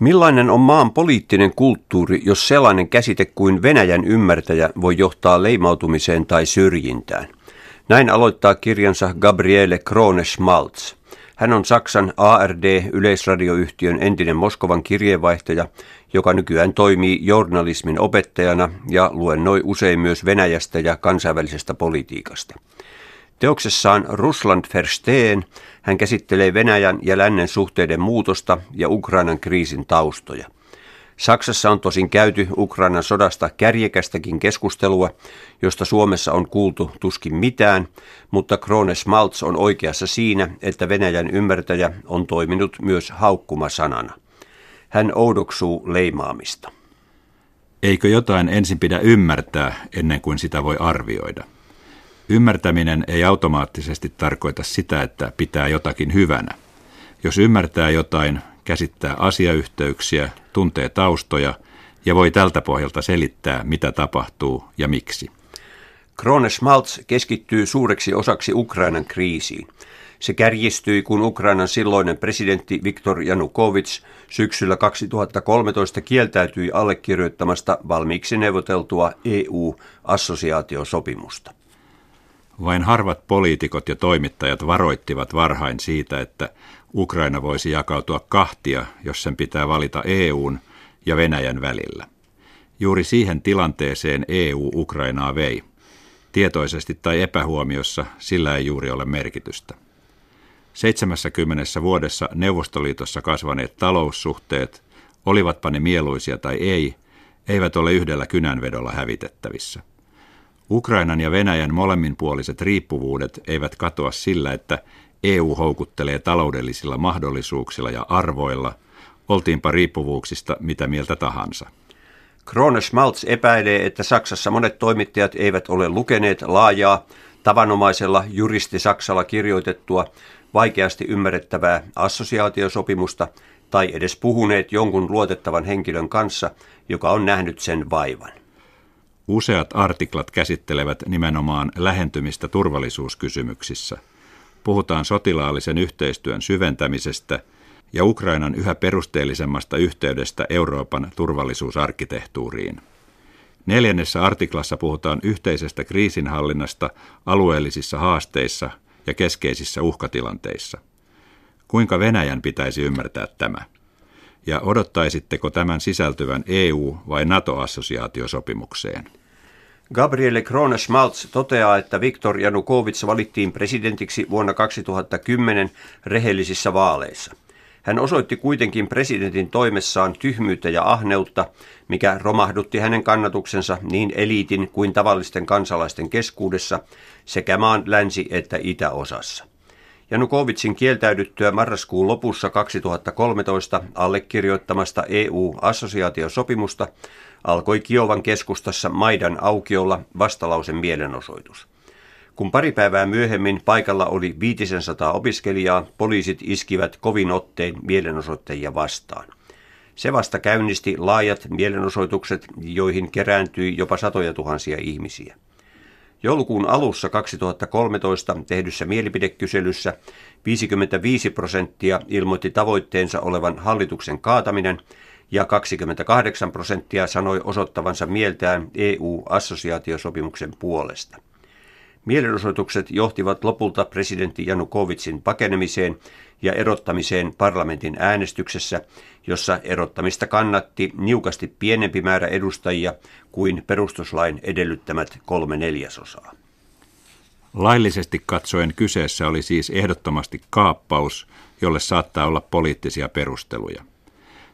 Millainen on maan poliittinen kulttuuri, jos sellainen käsite kuin Venäjän ymmärtäjä voi johtaa leimautumiseen tai syrjintään? Näin aloittaa kirjansa Gabriele Krones-Maltz. Hän on Saksan ARD-yleisradioyhtiön entinen Moskovan kirjeenvaihtaja, joka nykyään toimii journalismin opettajana ja luennoi usein myös Venäjästä ja kansainvälisestä politiikasta. Teoksessaan Russland Versteen hän käsittelee Venäjän ja lännen suhteiden muutosta ja Ukrainan kriisin taustoja. Saksassa on tosin käyty Ukrainan sodasta kärjekästäkin keskustelua, josta Suomessa on kuultu tuskin mitään, mutta Krones Maltz on oikeassa siinä, että Venäjän ymmärtäjä on toiminut myös haukkumasanana. Hän oudoksuu leimaamista. Eikö jotain ensin pidä ymmärtää ennen kuin sitä voi arvioida? Ymmärtäminen ei automaattisesti tarkoita sitä, että pitää jotakin hyvänä. Jos ymmärtää jotain, käsittää asiayhteyksiä, tuntee taustoja ja voi tältä pohjalta selittää, mitä tapahtuu ja miksi. Krones Maltz keskittyy suureksi osaksi Ukrainan kriisiin. Se kärjistyi, kun Ukrainan silloinen presidentti Viktor Janukovic syksyllä 2013 kieltäytyi allekirjoittamasta valmiiksi neuvoteltua EU-assosiaatiosopimusta. Vain harvat poliitikot ja toimittajat varoittivat varhain siitä, että Ukraina voisi jakautua kahtia, jos sen pitää valita EUn ja Venäjän välillä. Juuri siihen tilanteeseen EU Ukrainaa vei. Tietoisesti tai epähuomiossa sillä ei juuri ole merkitystä. 70 vuodessa Neuvostoliitossa kasvaneet taloussuhteet, olivatpa ne mieluisia tai ei, eivät ole yhdellä kynänvedolla hävitettävissä. Ukrainan ja Venäjän molemminpuoliset riippuvuudet eivät katoa sillä, että EU houkuttelee taloudellisilla mahdollisuuksilla ja arvoilla, oltiinpa riippuvuuksista mitä mieltä tahansa. Krones Maltz epäilee, että Saksassa monet toimittajat eivät ole lukeneet laajaa, tavanomaisella juristi Saksalla kirjoitettua, vaikeasti ymmärrettävää assosiaatiosopimusta tai edes puhuneet jonkun luotettavan henkilön kanssa, joka on nähnyt sen vaivan. Useat artiklat käsittelevät nimenomaan lähentymistä turvallisuuskysymyksissä. Puhutaan sotilaallisen yhteistyön syventämisestä ja Ukrainan yhä perusteellisemmasta yhteydestä Euroopan turvallisuusarkkitehtuuriin. Neljännessä artiklassa puhutaan yhteisestä kriisinhallinnasta alueellisissa haasteissa ja keskeisissä uhkatilanteissa. Kuinka Venäjän pitäisi ymmärtää tämä? Ja odottaisitteko tämän sisältyvän EU- vai NATO-assosiaatiosopimukseen? Gabriele Krones-Maltz toteaa, että Viktor Janukovic valittiin presidentiksi vuonna 2010 rehellisissä vaaleissa. Hän osoitti kuitenkin presidentin toimessaan tyhmyyttä ja ahneutta, mikä romahdutti hänen kannatuksensa niin eliitin kuin tavallisten kansalaisten keskuudessa sekä maan länsi- että itäosassa. Janukovitsin kieltäydyttyä marraskuun lopussa 2013 allekirjoittamasta EU-assosiaatiosopimusta alkoi Kiovan keskustassa Maidan aukiolla vastalausen mielenosoitus. Kun pari päivää myöhemmin paikalla oli 500 opiskelijaa, poliisit iskivät kovin ottein mielenosoittajia vastaan. Se vasta käynnisti laajat mielenosoitukset, joihin kerääntyi jopa satoja tuhansia ihmisiä. Joulukuun alussa 2013 tehdyssä mielipidekyselyssä 55 prosenttia ilmoitti tavoitteensa olevan hallituksen kaataminen ja 28 prosenttia sanoi osoittavansa mieltään EU-assosiaatiosopimuksen puolesta. Mielenosoitukset johtivat lopulta presidentti Janukovitsin pakenemiseen ja erottamiseen parlamentin äänestyksessä, jossa erottamista kannatti niukasti pienempi määrä edustajia kuin perustuslain edellyttämät kolme neljäsosaa. Laillisesti katsoen kyseessä oli siis ehdottomasti kaappaus, jolle saattaa olla poliittisia perusteluja.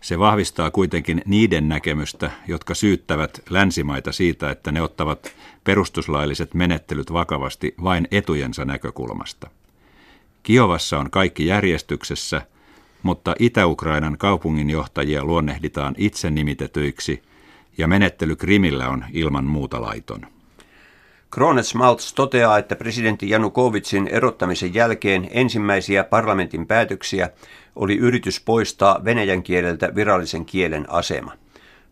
Se vahvistaa kuitenkin niiden näkemystä, jotka syyttävät länsimaita siitä, että ne ottavat perustuslailliset menettelyt vakavasti vain etujensa näkökulmasta. Kiovassa on kaikki järjestyksessä, mutta Itä-Ukrainan kaupunginjohtajia luonnehditaan itse nimitetyiksi ja menettely Krimillä on ilman muuta laiton. Kronets Maltz toteaa, että presidentti Janukovitsin erottamisen jälkeen ensimmäisiä parlamentin päätöksiä oli yritys poistaa venäjän kieleltä virallisen kielen asema.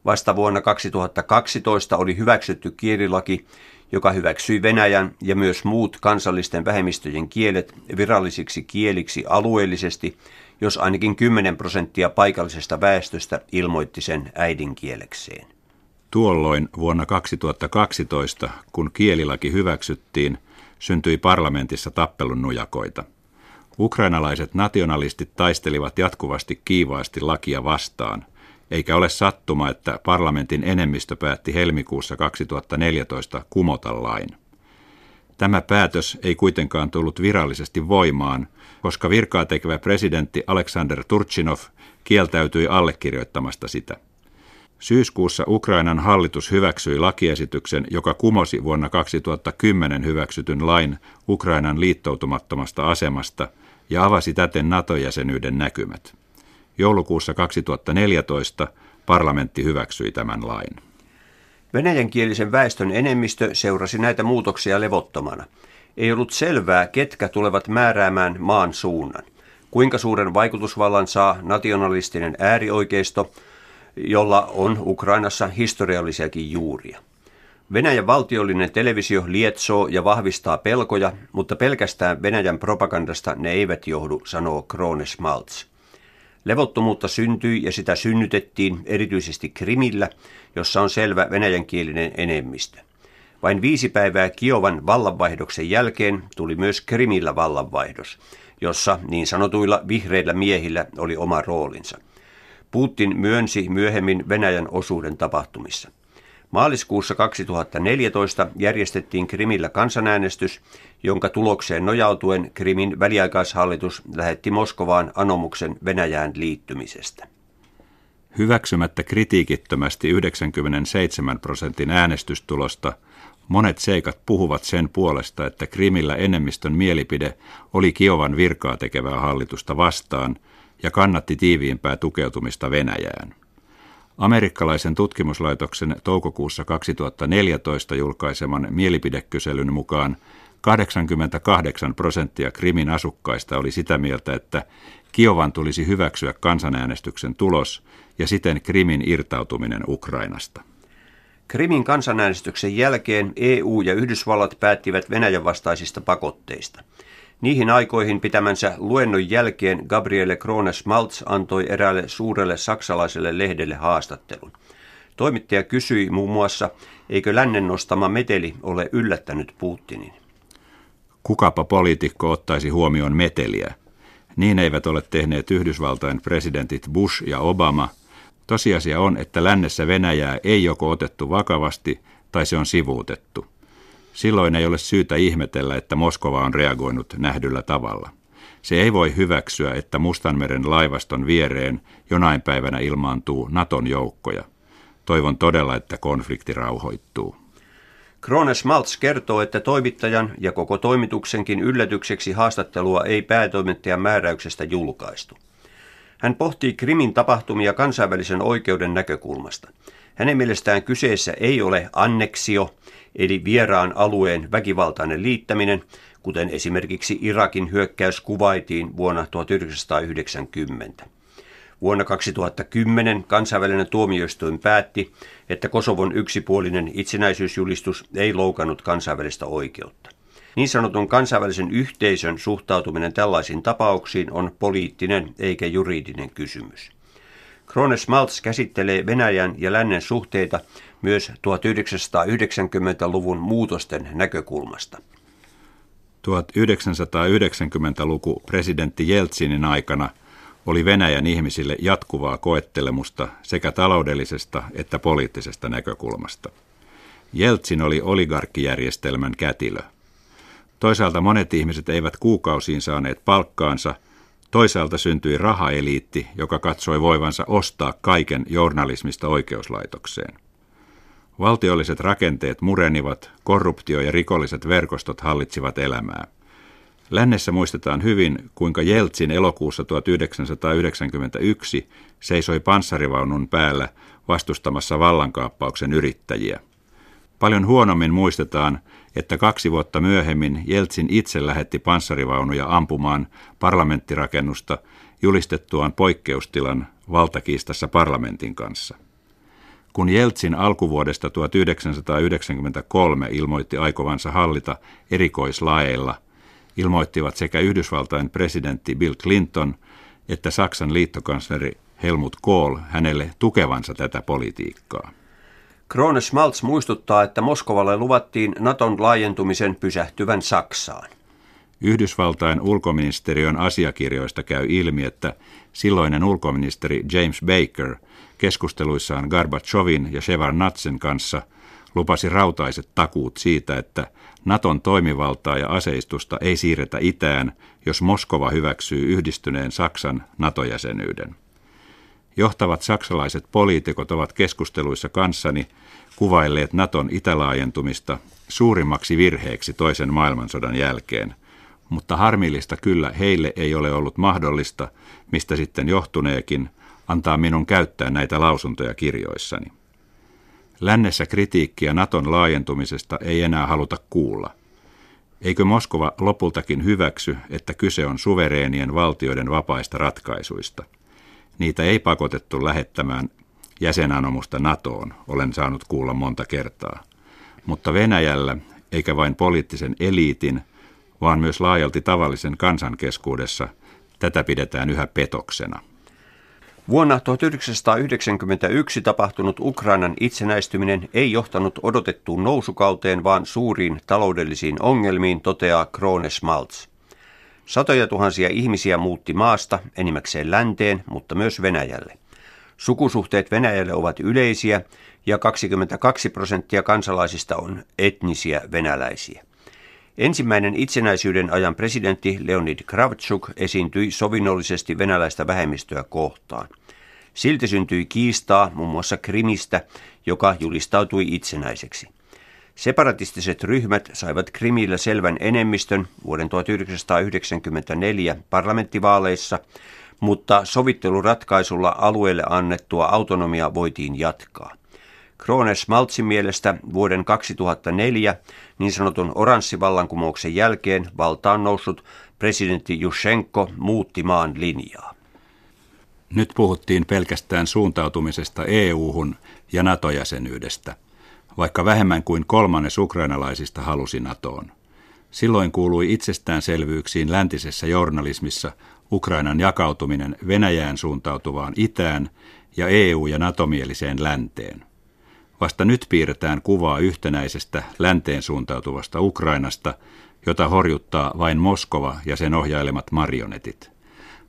Vasta vuonna 2012 oli hyväksytty kielilaki, joka hyväksyi Venäjän ja myös muut kansallisten vähemmistöjen kielet virallisiksi kieliksi alueellisesti jos ainakin 10 prosenttia paikallisesta väestöstä ilmoitti sen äidinkielekseen. Tuolloin vuonna 2012, kun kielilaki hyväksyttiin, syntyi parlamentissa tappelun nujakoita. Ukrainalaiset nationalistit taistelivat jatkuvasti kiivaasti lakia vastaan, eikä ole sattuma, että parlamentin enemmistö päätti helmikuussa 2014 kumota lain. Tämä päätös ei kuitenkaan tullut virallisesti voimaan, koska virkaa tekevä presidentti Aleksander Turchinov kieltäytyi allekirjoittamasta sitä. Syyskuussa Ukrainan hallitus hyväksyi lakiesityksen, joka kumosi vuonna 2010 hyväksytyn lain Ukrainan liittoutumattomasta asemasta ja avasi täten NATO-jäsenyyden näkymät. Joulukuussa 2014 parlamentti hyväksyi tämän lain. Venäjänkielisen väestön enemmistö seurasi näitä muutoksia levottomana. Ei ollut selvää, ketkä tulevat määräämään maan suunnan. Kuinka suuren vaikutusvallan saa nationalistinen äärioikeisto, jolla on Ukrainassa historiallisiakin juuria. Venäjän valtiollinen televisio lietsoo ja vahvistaa pelkoja, mutta pelkästään Venäjän propagandasta ne eivät johdu, sanoo Krones Maltz. Levottomuutta syntyi ja sitä synnytettiin erityisesti Krimillä, jossa on selvä venäjänkielinen enemmistö. Vain viisi päivää Kiovan vallanvaihdoksen jälkeen tuli myös Krimillä vallanvaihdos, jossa niin sanotuilla vihreillä miehillä oli oma roolinsa. Putin myönsi myöhemmin Venäjän osuuden tapahtumissa. Maaliskuussa 2014 järjestettiin Krimillä kansanäänestys, jonka tulokseen nojautuen Krimin väliaikaishallitus lähetti Moskovaan anomuksen Venäjään liittymisestä. Hyväksymättä kritiikittömästi 97 prosentin äänestystulosta, monet seikat puhuvat sen puolesta, että Krimillä enemmistön mielipide oli Kiovan virkaa tekevää hallitusta vastaan ja kannatti tiiviimpää tukeutumista Venäjään. Amerikkalaisen tutkimuslaitoksen toukokuussa 2014 julkaiseman mielipidekyselyn mukaan 88 prosenttia Krimin asukkaista oli sitä mieltä, että Kiovan tulisi hyväksyä kansanäänestyksen tulos ja siten Krimin irtautuminen Ukrainasta. Krimin kansanäänestyksen jälkeen EU ja Yhdysvallat päättivät Venäjän vastaisista pakotteista. Niihin aikoihin pitämänsä luennon jälkeen Gabriele Krones Maltz antoi eräälle suurelle saksalaiselle lehdelle haastattelun. Toimittaja kysyi muun muassa, eikö lännen nostama meteli ole yllättänyt Putinin. Kukapa poliitikko ottaisi huomioon meteliä? Niin eivät ole tehneet Yhdysvaltain presidentit Bush ja Obama. Tosiasia on, että lännessä Venäjää ei joko otettu vakavasti tai se on sivuutettu. Silloin ei ole syytä ihmetellä, että Moskova on reagoinut nähdyllä tavalla. Se ei voi hyväksyä, että Mustanmeren laivaston viereen jonain päivänä ilmaantuu Naton joukkoja. Toivon todella, että konflikti rauhoittuu. Krones Maltz kertoo, että toimittajan ja koko toimituksenkin yllätykseksi haastattelua ei päätoimittajan määräyksestä julkaistu. Hän pohtii Krimin tapahtumia kansainvälisen oikeuden näkökulmasta. Hänen mielestään kyseessä ei ole anneksio, eli vieraan alueen väkivaltainen liittäminen, kuten esimerkiksi Irakin hyökkäys kuvaitiin vuonna 1990. Vuonna 2010 kansainvälinen tuomioistuin päätti, että Kosovon yksipuolinen itsenäisyysjulistus ei loukannut kansainvälistä oikeutta. Niin sanotun kansainvälisen yhteisön suhtautuminen tällaisiin tapauksiin on poliittinen eikä juridinen kysymys. Krones Maltz käsittelee Venäjän ja lännen suhteita myös 1990-luvun muutosten näkökulmasta. 1990-luku presidentti Jeltsinin aikana oli Venäjän ihmisille jatkuvaa koettelemusta sekä taloudellisesta että poliittisesta näkökulmasta. Jeltsin oli oligarkkijärjestelmän kätilö. Toisaalta monet ihmiset eivät kuukausiin saaneet palkkaansa – Toisaalta syntyi rahaeliitti, joka katsoi voivansa ostaa kaiken journalismista oikeuslaitokseen. Valtiolliset rakenteet murenivat, korruptio ja rikolliset verkostot hallitsivat elämää. Lännessä muistetaan hyvin, kuinka Jeltsin elokuussa 1991 seisoi panssarivaunun päällä vastustamassa vallankaappauksen yrittäjiä. Paljon huonommin muistetaan, että kaksi vuotta myöhemmin Jeltsin itse lähetti panssarivaunuja ampumaan parlamenttirakennusta julistettuaan poikkeustilan valtakiistassa parlamentin kanssa. Kun Jeltsin alkuvuodesta 1993 ilmoitti aikovansa hallita erikoislaeilla, ilmoittivat sekä Yhdysvaltain presidentti Bill Clinton että Saksan liittokansleri Helmut Kohl hänelle tukevansa tätä politiikkaa. Krone Schmalz muistuttaa, että Moskovalle luvattiin Naton laajentumisen pysähtyvän Saksaan. Yhdysvaltain ulkoministeriön asiakirjoista käy ilmi, että silloinen ulkoministeri James Baker keskusteluissaan Garbachevin ja Shevardnadsen kanssa lupasi rautaiset takuut siitä, että Naton toimivaltaa ja aseistusta ei siirretä itään, jos Moskova hyväksyy yhdistyneen Saksan NATO-jäsenyyden. Johtavat saksalaiset poliitikot ovat keskusteluissa kanssani kuvailleet Naton itälaajentumista suurimmaksi virheeksi toisen maailmansodan jälkeen, mutta harmillista kyllä heille ei ole ollut mahdollista, mistä sitten johtuneekin, antaa minun käyttää näitä lausuntoja kirjoissani. Lännessä kritiikkiä Naton laajentumisesta ei enää haluta kuulla. Eikö Moskova lopultakin hyväksy, että kyse on suvereenien valtioiden vapaista ratkaisuista? Niitä ei pakotettu lähettämään jäsenanomusta NATOon, olen saanut kuulla monta kertaa. Mutta Venäjällä, eikä vain poliittisen eliitin, vaan myös laajalti tavallisen kansan keskuudessa, tätä pidetään yhä petoksena. Vuonna 1991 tapahtunut Ukrainan itsenäistyminen ei johtanut odotettuun nousukauteen, vaan suuriin taloudellisiin ongelmiin, toteaa Krone Smalts. Satoja tuhansia ihmisiä muutti maasta, enimmäkseen länteen, mutta myös Venäjälle. Sukusuhteet Venäjälle ovat yleisiä ja 22 prosenttia kansalaisista on etnisiä venäläisiä. Ensimmäinen itsenäisyyden ajan presidentti Leonid Kravtsuk esiintyi sovinnollisesti venäläistä vähemmistöä kohtaan. Silti syntyi kiistaa muun muassa Krimistä, joka julistautui itsenäiseksi. Separatistiset ryhmät saivat Krimillä selvän enemmistön vuoden 1994 parlamenttivaaleissa, mutta sovitteluratkaisulla alueelle annettua autonomia voitiin jatkaa. Krones Maltsin mielestä vuoden 2004 niin sanotun oranssivallankumouksen jälkeen valtaan noussut presidentti Jushenko muutti maan linjaa. Nyt puhuttiin pelkästään suuntautumisesta EU-hun ja NATO-jäsenyydestä, vaikka vähemmän kuin kolmannes ukrainalaisista halusi NATOon. Silloin kuului itsestäänselvyyksiin läntisessä journalismissa Ukrainan jakautuminen Venäjään suuntautuvaan itään ja EU- ja NATO-mieliseen länteen. Vasta nyt piirretään kuvaa yhtenäisestä länteen suuntautuvasta Ukrainasta, jota horjuttaa vain Moskova ja sen ohjailemat marionetit.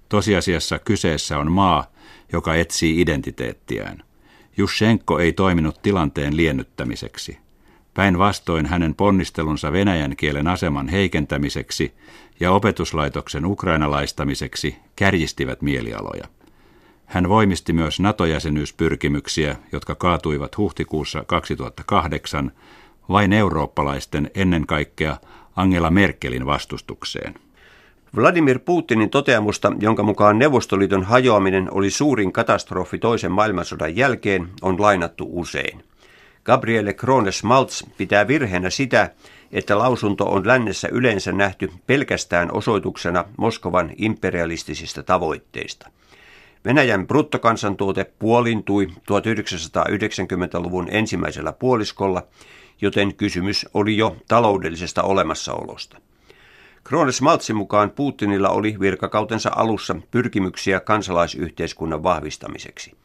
Tosiasiassa kyseessä on maa, joka etsii identiteettiään. Jushenko ei toiminut tilanteen liennyttämiseksi. Päinvastoin hänen ponnistelunsa venäjän kielen aseman heikentämiseksi ja opetuslaitoksen ukrainalaistamiseksi kärjistivät mielialoja. Hän voimisti myös NATO-jäsenyyspyrkimyksiä, jotka kaatuivat huhtikuussa 2008 vain eurooppalaisten ennen kaikkea Angela Merkelin vastustukseen. Vladimir Putinin toteamusta, jonka mukaan Neuvostoliiton hajoaminen oli suurin katastrofi toisen maailmansodan jälkeen, on lainattu usein. Gabriele Krones Maltz pitää virheenä sitä, että lausunto on lännessä yleensä nähty pelkästään osoituksena Moskovan imperialistisista tavoitteista. Venäjän bruttokansantuote puolintui 1990-luvun ensimmäisellä puoliskolla, joten kysymys oli jo taloudellisesta olemassaolosta. Krones Maltsin mukaan Putinilla oli virkakautensa alussa pyrkimyksiä kansalaisyhteiskunnan vahvistamiseksi.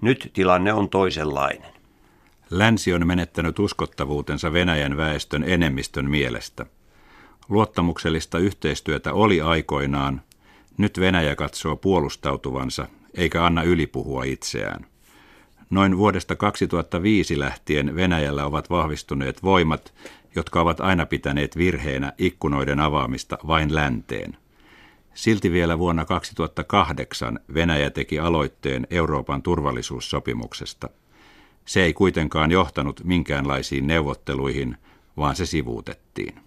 Nyt tilanne on toisenlainen. Länsi on menettänyt uskottavuutensa Venäjän väestön enemmistön mielestä. Luottamuksellista yhteistyötä oli aikoinaan, nyt Venäjä katsoo puolustautuvansa eikä anna ylipuhua itseään. Noin vuodesta 2005 lähtien Venäjällä ovat vahvistuneet voimat, jotka ovat aina pitäneet virheenä ikkunoiden avaamista vain länteen. Silti vielä vuonna 2008 Venäjä teki aloitteen Euroopan turvallisuussopimuksesta. Se ei kuitenkaan johtanut minkäänlaisiin neuvotteluihin, vaan se sivuutettiin.